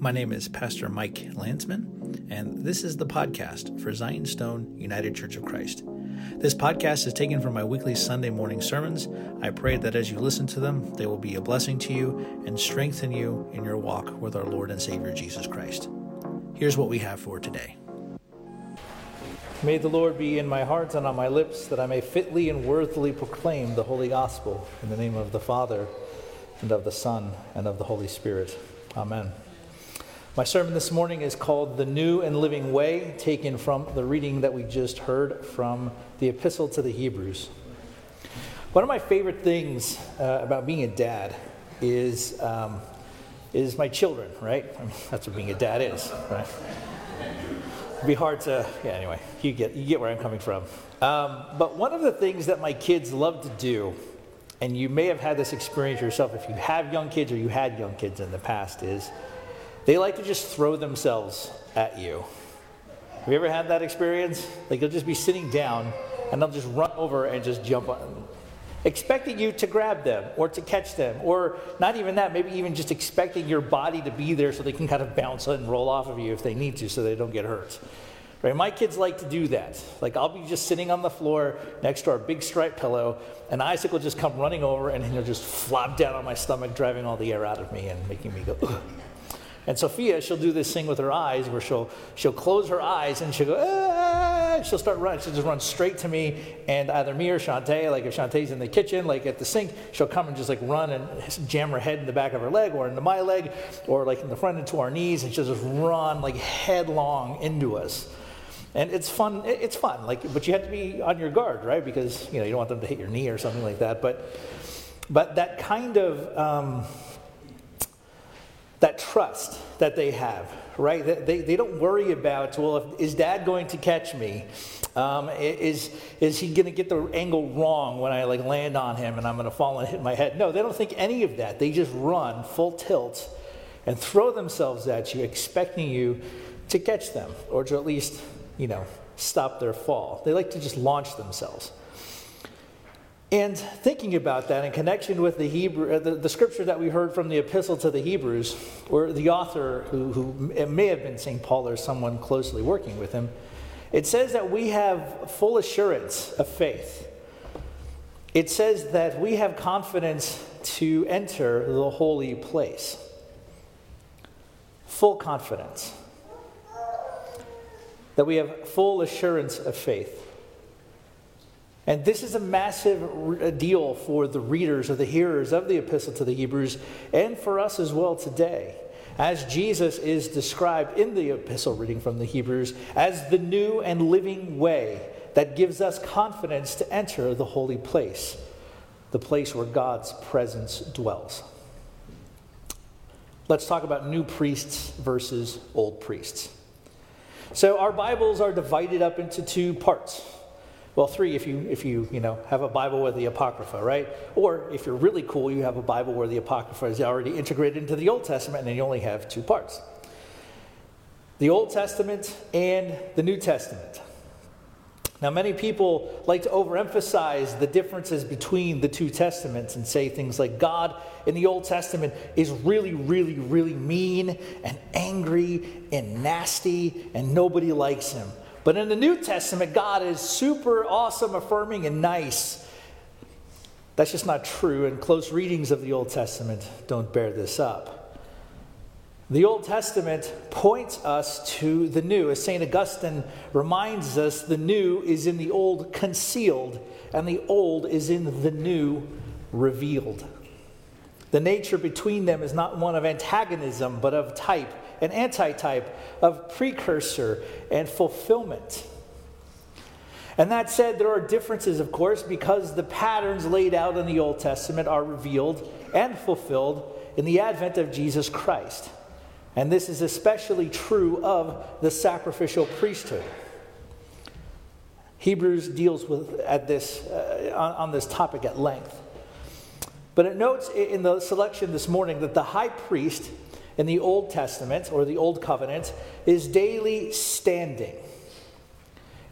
My name is Pastor Mike Landsman, and this is the podcast for Zion Stone United Church of Christ. This podcast is taken from my weekly Sunday morning sermons. I pray that as you listen to them, they will be a blessing to you and strengthen you in your walk with our Lord and Savior Jesus Christ. Here's what we have for today. May the Lord be in my heart and on my lips, that I may fitly and worthily proclaim the holy gospel in the name of the Father, and of the Son, and of the Holy Spirit. Amen. My sermon this morning is called The New and Living Way, taken from the reading that we just heard from the Epistle to the Hebrews. One of my favorite things uh, about being a dad is, um, is my children, right? I mean, that's what being a dad is, right? It'd be hard to, yeah, anyway, you get, you get where I'm coming from. Um, but one of the things that my kids love to do, and you may have had this experience yourself if you have young kids or you had young kids in the past, is they like to just throw themselves at you. Have you ever had that experience? Like they'll just be sitting down and they'll just run over and just jump on, expecting you to grab them or to catch them, or not even that, maybe even just expecting your body to be there so they can kind of bounce and roll off of you if they need to so they don't get hurt. Right? My kids like to do that. Like I'll be just sitting on the floor next to our big striped pillow, and Isaac will just come running over and he'll just flop down on my stomach, driving all the air out of me and making me go. Ugh. And Sophia, she'll do this thing with her eyes where she'll, she'll close her eyes and she'll go, ah, she'll start running. She'll just run straight to me. And either me or Shantae, like if Shantae's in the kitchen, like at the sink, she'll come and just like run and jam her head in the back of her leg or into my leg or like in the front into our knees. And she'll just run like headlong into us. And it's fun. It's fun. Like, but you have to be on your guard, right? Because you know you don't want them to hit your knee or something like that. But, but that kind of um, that trust that they have, right? They, they don't worry about, well, if, is dad going to catch me? Um, is, is he going to get the angle wrong when I like land on him and I'm going to fall and hit my head? No, they don't think any of that. They just run full tilt and throw themselves at you, expecting you to catch them or to at least, you know, stop their fall. They like to just launch themselves. And thinking about that in connection with the Hebrew, uh, the, the, scripture that we heard from the epistle to the Hebrews, or the author who, who may have been St. Paul or someone closely working with him, it says that we have full assurance of faith. It says that we have confidence to enter the holy place. Full confidence. That we have full assurance of faith. And this is a massive deal for the readers or the hearers of the epistle to the Hebrews and for us as well today. As Jesus is described in the epistle reading from the Hebrews as the new and living way that gives us confidence to enter the holy place, the place where God's presence dwells. Let's talk about new priests versus old priests. So, our Bibles are divided up into two parts. Well, three if you if you you know have a Bible with the Apocrypha, right? Or if you're really cool, you have a Bible where the Apocrypha is already integrated into the Old Testament, and you only have two parts: the Old Testament and the New Testament. Now, many people like to overemphasize the differences between the two testaments and say things like God in the Old Testament is really, really, really mean and angry and nasty, and nobody likes him. But in the New Testament, God is super awesome, affirming, and nice. That's just not true, and close readings of the Old Testament don't bear this up. The Old Testament points us to the new. As St. Augustine reminds us, the new is in the old concealed, and the old is in the new revealed. The nature between them is not one of antagonism, but of type an antitype of precursor and fulfillment. And that said, there are differences, of course, because the patterns laid out in the Old Testament are revealed and fulfilled in the advent of Jesus Christ. And this is especially true of the sacrificial priesthood. Hebrews deals with at this, uh, on, on this topic at length. But it notes in the selection this morning that the high priest in the Old Testament or the Old Covenant is daily standing.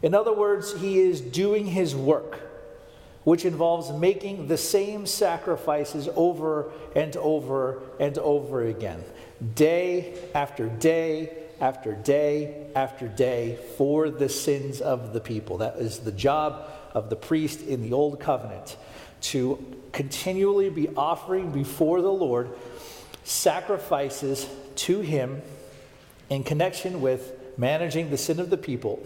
In other words, he is doing his work, which involves making the same sacrifices over and over and over again, day after day after day after day for the sins of the people. That is the job of the priest in the Old Covenant to continually be offering before the Lord sacrifices to Him in connection with managing the sin of the people.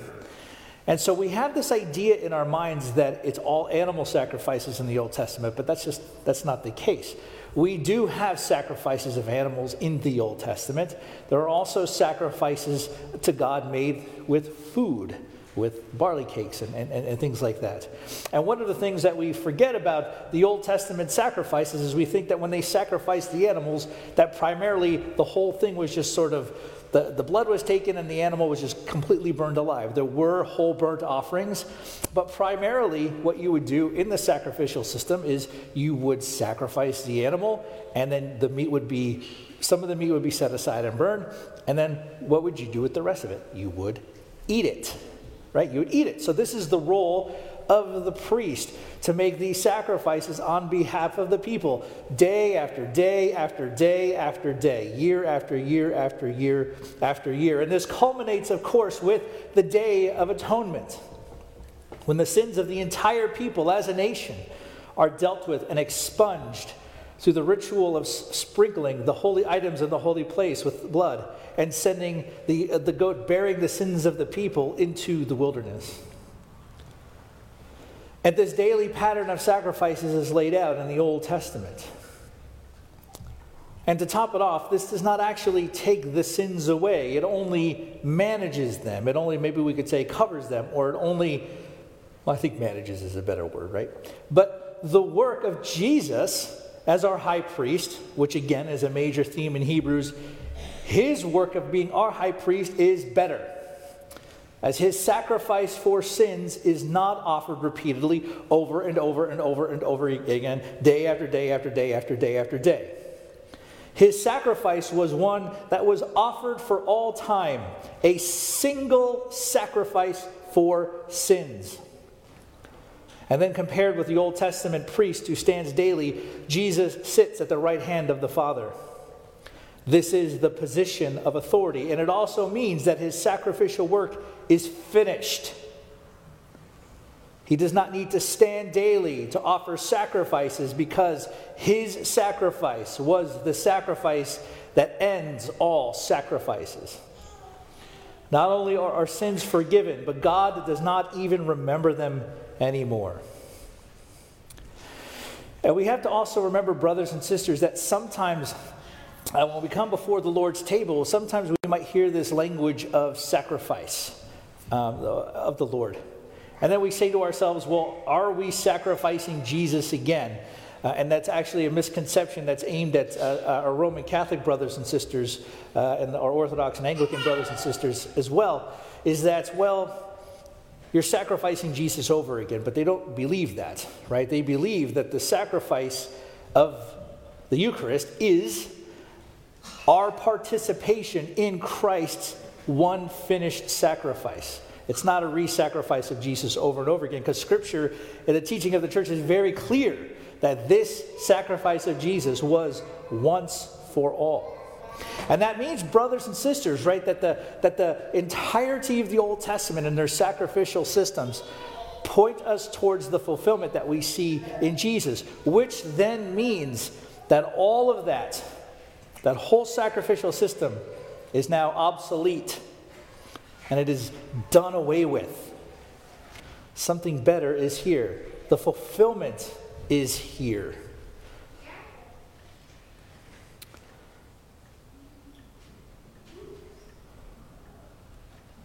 And so we have this idea in our minds that it's all animal sacrifices in the Old Testament, but that's just that's not the case. We do have sacrifices of animals in the Old Testament. There are also sacrifices to God made with food with barley cakes and, and, and, things like that. And one of the things that we forget about the Old Testament sacrifices is we think that when they sacrificed the animals, that primarily the whole thing was just sort of the, the blood was taken and the animal was just completely burned alive. There were whole burnt offerings, but primarily what you would do in the sacrificial system is you would sacrifice the animal and then the meat would be, some of the meat would be set aside and burned. And then what would you do with the rest of it? You would eat it right? You would eat it. So, this is the role of the priest to make these sacrifices on behalf of the people, day after day after day after day, year after year after year after year. And this culminates, of course, with the Day of Atonement, when the sins of the entire people as a nation are dealt with and expunged through the ritual of sprinkling the holy items in the holy place with blood and sending the, the goat bearing the sins of the people into the wilderness. And this daily pattern of sacrifices is laid out in the Old Testament. And to top it off, this does not actually take the sins away. It only manages them. It only, maybe we could say, covers them, or it only, well, I think manages is a better word, right? But the work of Jesus as our high priest, which again is a major theme in Hebrews, his work of being our high priest is better. As his sacrifice for sins is not offered repeatedly over and over and over and over again, day after day after day after day after day. His sacrifice was one that was offered for all time, a single sacrifice for sins. And then compared with the Old Testament priest who stands daily, Jesus sits at the right hand of the Father. This is the position of authority, and it also means that his sacrificial work is finished. He does not need to stand daily to offer sacrifices because his sacrifice was the sacrifice that ends all sacrifices. Not only are our sins forgiven, but God does not even remember them anymore. And we have to also remember, brothers and sisters, that sometimes uh, when we come before the Lord's table, sometimes we might hear this language of sacrifice um, of the Lord. And then we say to ourselves, well, are we sacrificing Jesus again? Uh, and that's actually a misconception that's aimed at uh, uh our Roman Catholic brothers and sisters uh, and our Orthodox and Anglican brothers and sisters as well, is that, well, you're sacrificing Jesus over again, but they don't believe that, right? They believe that the sacrifice of the Eucharist is our participation in Christ's one finished sacrifice. It's not a re sacrifice of Jesus over and over again, because Scripture and the teaching of the church is very clear that this sacrifice of Jesus was once for all. And that means, brothers and sisters, right, that the, that the entirety of the Old Testament and their sacrificial systems point us towards the fulfillment that we see in Jesus, which then means that all of that, that whole sacrificial system, is now obsolete and it is done away with. Something better is here. The fulfillment is here.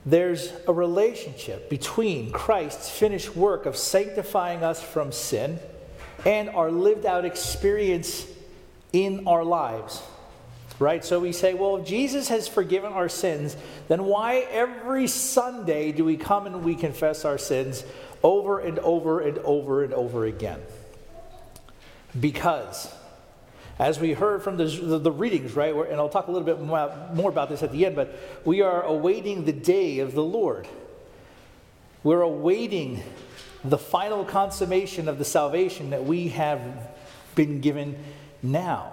there's a relationship between Christ's finished work of sanctifying us from sin and our lived out experience in our lives. Right? So we say, well, if Jesus has forgiven our sins, then why every Sunday do we come and we confess our sins over and over and over and over again? Because as we heard from the, the, the readings, right, and I'll talk a little bit more about this at the end, but we are awaiting the day of the Lord. We're awaiting the final consummation of the salvation that we have been given now.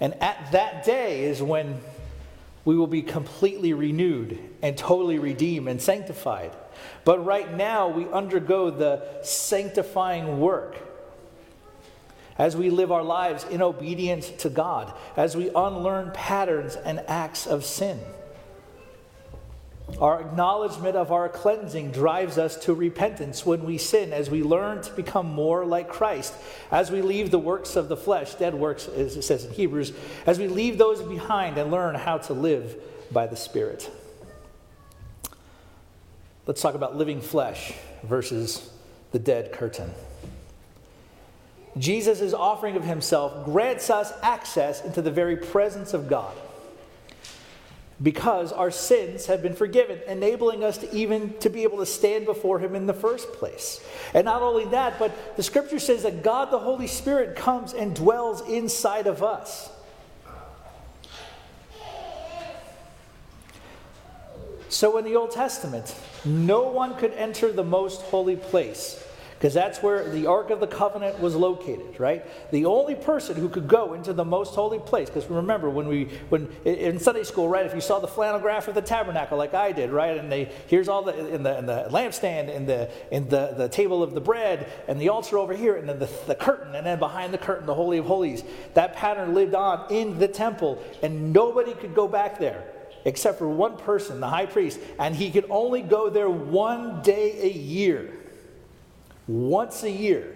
And at that day is when we will be completely renewed and totally redeemed and sanctified. But right now, we undergo the sanctifying work as we live our lives in obedience to God, as we unlearn patterns and acts of sin. Our acknowledgement of our cleansing drives us to repentance when we sin, as we learn to become more like Christ, as we leave the works of the flesh, dead works, as it says in Hebrews, as we leave those behind and learn how to live by the Spirit. Let's talk about living flesh versus the dead curtain. Jesus' offering of himself grants us access into the very presence of God because our sins have been forgiven, enabling us to even to be able to stand before him in the first place. And not only that, but the scripture says that God the Holy Spirit comes and dwells inside of us. So in the Old Testament, no one could enter the most holy place because that's where the Ark of the Covenant was located, right? The only person who could go into the most holy place, because remember when we when in Sunday school, right? If you saw the flannel graph of the tabernacle, like I did, right? And they here's all the in the, in the lampstand, in the in the, the table of the bread, and the altar over here, and then the, the curtain, and then behind the curtain, the holy of holies. That pattern lived on in the temple, and nobody could go back there except for one person, the high priest, and he could only go there one day a year once a year.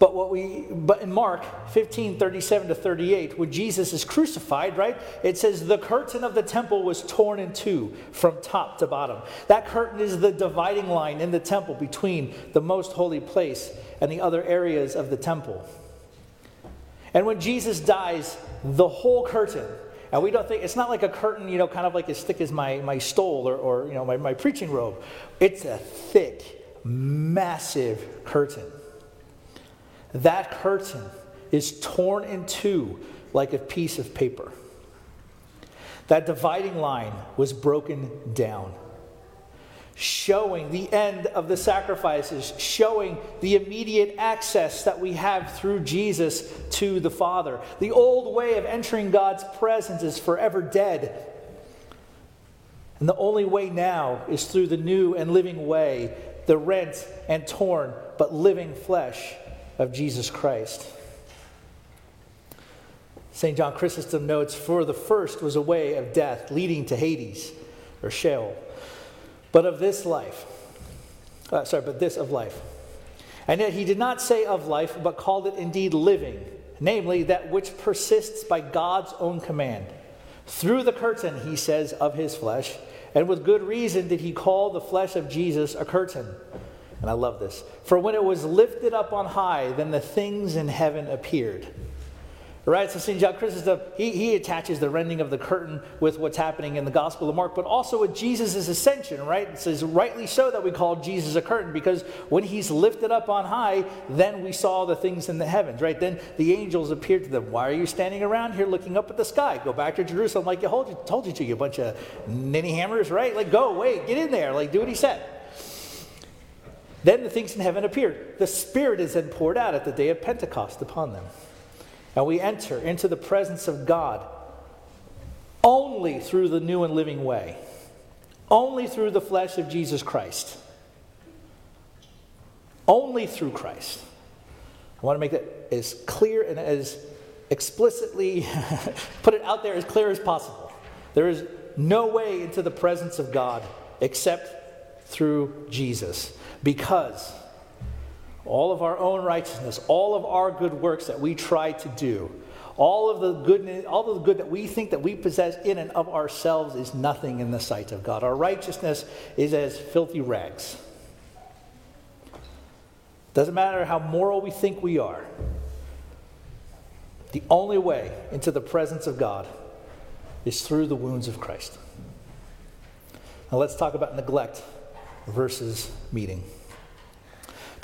But what we but in Mark 15, 37 to 38, when Jesus is crucified, right? It says the curtain of the temple was torn in two from top to bottom. That curtain is the dividing line in the temple between the most holy place and the other areas of the temple. And when Jesus dies, the whole curtain and we don't think, it's not like a curtain, you know, kind of like as thick as my, my stole or, or you know, my, my preaching robe. It's a thick, massive curtain. That curtain is torn in two like a piece of paper. That dividing line was broken down showing the end of the sacrifices, showing the immediate access that we have through Jesus to the Father. The old way of entering God's presence is forever dead. And the only way now is through the new and living way, the rent and torn but living flesh of Jesus Christ. St. John Chrysostom notes, For the first was a way of death leading to Hades or Sheol but of this life. Uh, sorry, but this of life. And yet he did not say of life, but called it indeed living, namely that which persists by God's own command. Through the curtain, he says, of his flesh, and with good reason did he call the flesh of Jesus a curtain. And I love this. For when it was lifted up on high, then the things in heaven appeared Right? So St. John Chrysostom, he, he attaches the rending of the curtain with what's happening in the Gospel of Mark, but also with Jesus' ascension, right? It says, rightly so that we call Jesus a curtain, because when he's lifted up on high, then we saw the things in the heavens, right? Then the angels appeared to them. Why are you standing around here looking up at the sky? Go back to Jerusalem like you told you, told you to, you bunch of ninny hammers, right? Like, go, wait, get in there, like, do what he said. Then the things in heaven appeared. The Spirit is then poured out at the day of Pentecost upon them. And we enter into the presence of God only through the new and living way, only through the flesh of Jesus Christ. Only through Christ. I want to make that as clear and as explicitly put it out there as clear as possible. There is no way into the presence of God except through Jesus because all of our own righteousness, all of our good works that we try to do, all of the goodness, all of the good that we think that we possess in and of ourselves is nothing in the sight of God. Our righteousness is as filthy rags. Doesn't matter how moral we think we are. The only way into the presence of God is through the wounds of Christ. Now let's talk about neglect versus meeting.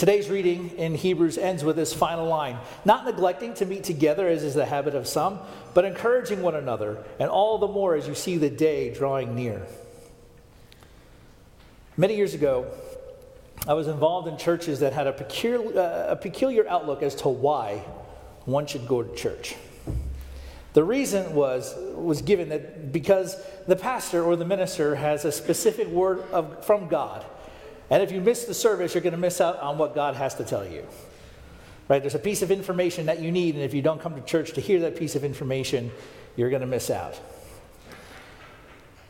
Today's reading in Hebrews ends with this final line not neglecting to meet together, as is the habit of some, but encouraging one another, and all the more as you see the day drawing near. Many years ago, I was involved in churches that had a peculiar, uh, a peculiar outlook as to why one should go to church. The reason was, was given that because the pastor or the minister has a specific word of, from God. And if you miss the service, you're going to miss out on what God has to tell you. Right? There's a piece of information that you need, and if you don't come to church to hear that piece of information, you're going to miss out.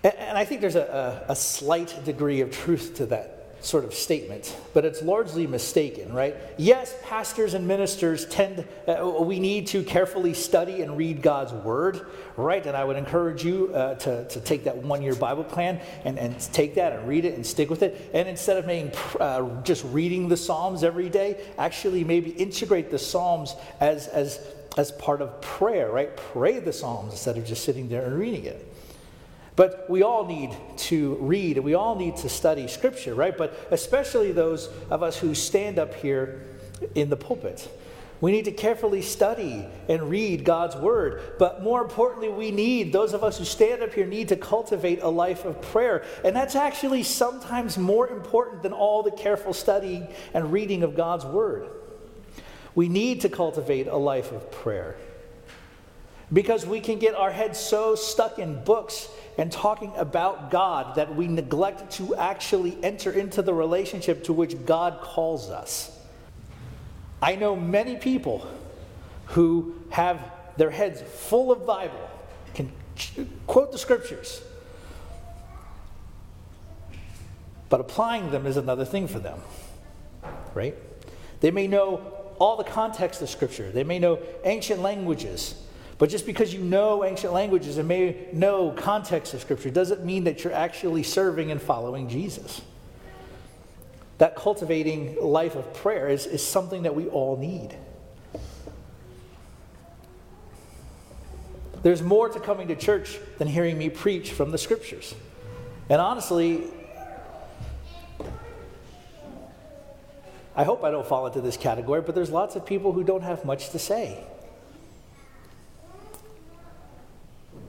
And, and I think there's a, a, a slight degree of truth to that sort of statement, but it's largely mistaken, right? Yes, pastors and ministers tend, uh, we need to carefully study and read God's word, right? And I would encourage you uh, to, to take that one year Bible plan and, and take that and read it and stick with it. And instead of being, uh, just reading the Psalms every day, actually maybe integrate the Psalms as, as, as part of prayer, right? Pray the Psalms instead of just sitting there and reading it. But we all need to read and we all need to study Scripture, right? But especially those of us who stand up here in the pulpit. We need to carefully study and read God's Word. But more importantly, we need, those of us who stand up here, need to cultivate a life of prayer. And that's actually sometimes more important than all the careful study and reading of God's Word. We need to cultivate a life of prayer because we can get our heads so stuck in books and talking about God that we neglect to actually enter into the relationship to which God calls us. I know many people who have their heads full of Bible, can quote the scriptures, but applying them is another thing for them, right? They may know all the context of Scripture, they may know ancient languages, but just because you know ancient languages and may know context of Scripture doesn't mean that you're actually serving and following Jesus. That cultivating life of prayer is, is something that we all need. There's more to coming to church than hearing me preach from the Scriptures. And honestly, I hope I don't fall into this category, but there's lots of people who don't have much to say.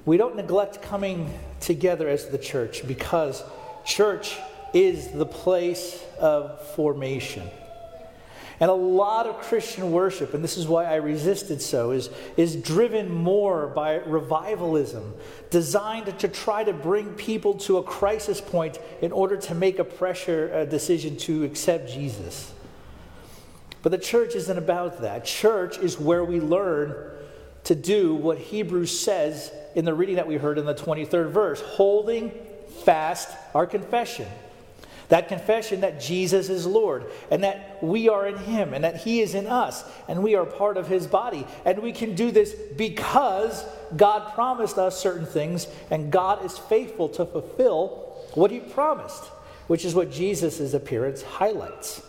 We don't neglect coming together as the church because church is the place of formation. And a lot of Christian worship, and this is why I resisted so, is, is driven more by revivalism, designed to try to bring people to a crisis point in order to make a pressure a decision to accept Jesus. But the church isn't about that. Church is where we learn to do what Hebrews says in the reading that we heard in the 23rd verse holding fast our confession. That confession that Jesus is Lord and that we are in Him and that He is in us and we are part of His body. And we can do this because God promised us certain things and God is faithful to fulfill what He promised, which is what Jesus' appearance highlights.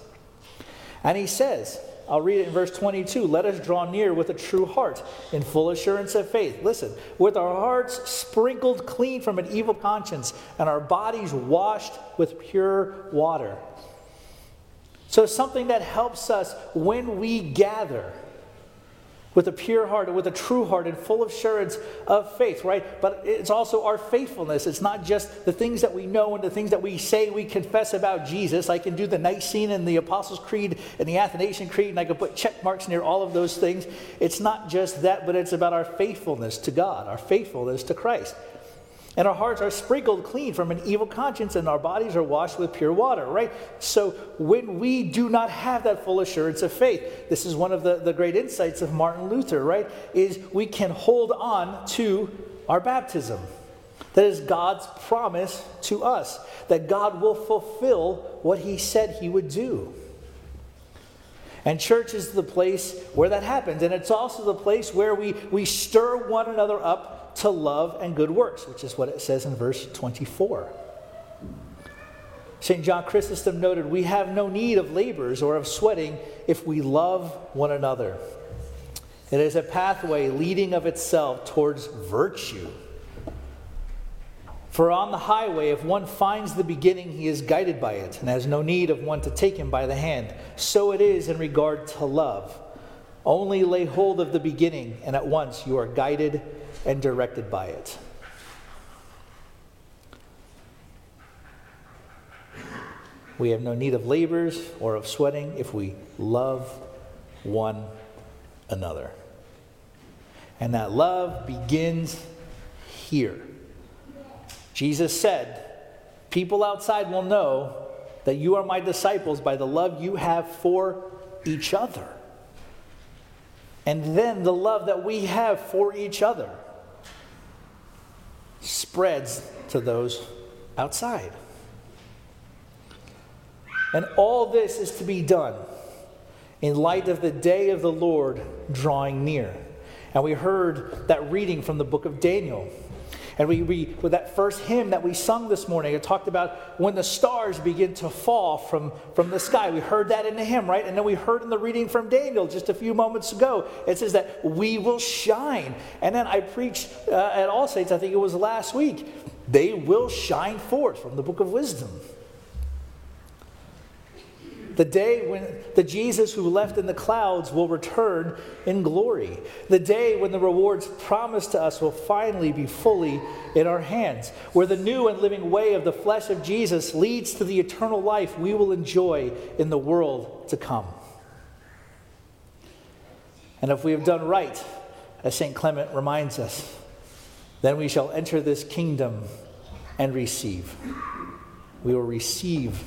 And He says, I'll read it in verse 22. Let us draw near with a true heart, in full assurance of faith. Listen, with our hearts sprinkled clean from an evil conscience, and our bodies washed with pure water. So, something that helps us when we gather with a pure heart and with a true heart and full assurance of faith, right? But it's also our faithfulness. It's not just the things that we know and the things that we say we confess about Jesus. I can do the Nicene and the Apostles' Creed and the Athanasian Creed, and I can put check marks near all of those things. It's not just that, but it's about our faithfulness to God, our faithfulness to Christ. And our hearts are sprinkled clean from an evil conscience, and our bodies are washed with pure water, right? So when we do not have that full assurance of faith, this is one of the, the great insights of Martin Luther, right? Is we can hold on to our baptism. That is God's promise to us, that God will fulfill what He said He would do. And church is the place where that happens. And it's also the place where we, we stir one another up to love and good works, which is what it says in verse 24. St. John Chrysostom noted, We have no need of labors or of sweating if we love one another. It is a pathway leading of itself towards virtue. For on the highway, if one finds the beginning, he is guided by it, and has no need of one to take him by the hand. So it is in regard to love. Only lay hold of the beginning, and at once you are guided and directed by it. We have no need of labors or of sweating if we love one another. And that love begins here. Jesus said, People outside will know that you are my disciples by the love you have for each other. And then the love that we have for each other spreads to those outside. And all this is to be done in light of the day of the Lord drawing near. And we heard that reading from the book of Daniel and we, we, with that first hymn that we sung this morning, it talked about when the stars begin to fall from, from the sky. We heard that in the hymn, right? And then we heard in the reading from Daniel just a few moments ago. It says that we will shine. And then I preached uh, at All Saints, I think it was last week, they will shine forth from the book of wisdom. The day when the Jesus who left in the clouds will return in glory. The day when the rewards promised to us will finally be fully in our hands. Where the new and living way of the flesh of Jesus leads to the eternal life we will enjoy in the world to come. And if we have done right, as St. Clement reminds us, then we shall enter this kingdom and receive. We will receive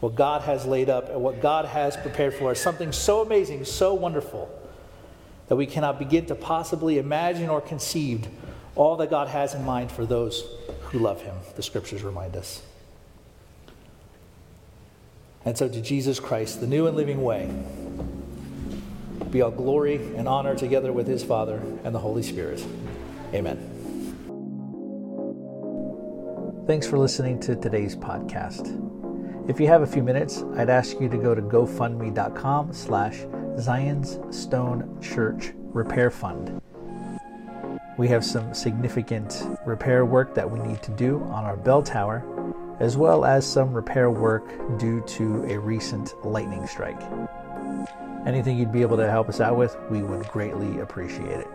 what God has laid up and what God has prepared for us. Something so amazing, so wonderful, that we cannot begin to possibly imagine or conceive all that God has in mind for those who love Him, the scriptures remind us. And so, to Jesus Christ, the new and living way, be all glory and honor together with His Father and the Holy Spirit. Amen. Thanks for listening to today's podcast. If you have a few minutes, I'd ask you to go to gofundme.com slash Zion's Stone Church Repair Fund. We have some significant repair work that we need to do on our bell tower, as well as some repair work due to a recent lightning strike. Anything you'd be able to help us out with, we would greatly appreciate it.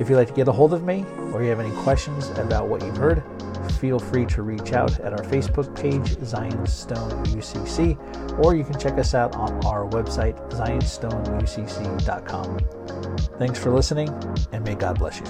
If you'd like to get a hold of me or you have any questions about what you've heard, feel free to reach out at our Facebook page, Zionstone UCC, or you can check us out on our website, zionstoneucc.com. Thanks for listening, and may God bless you.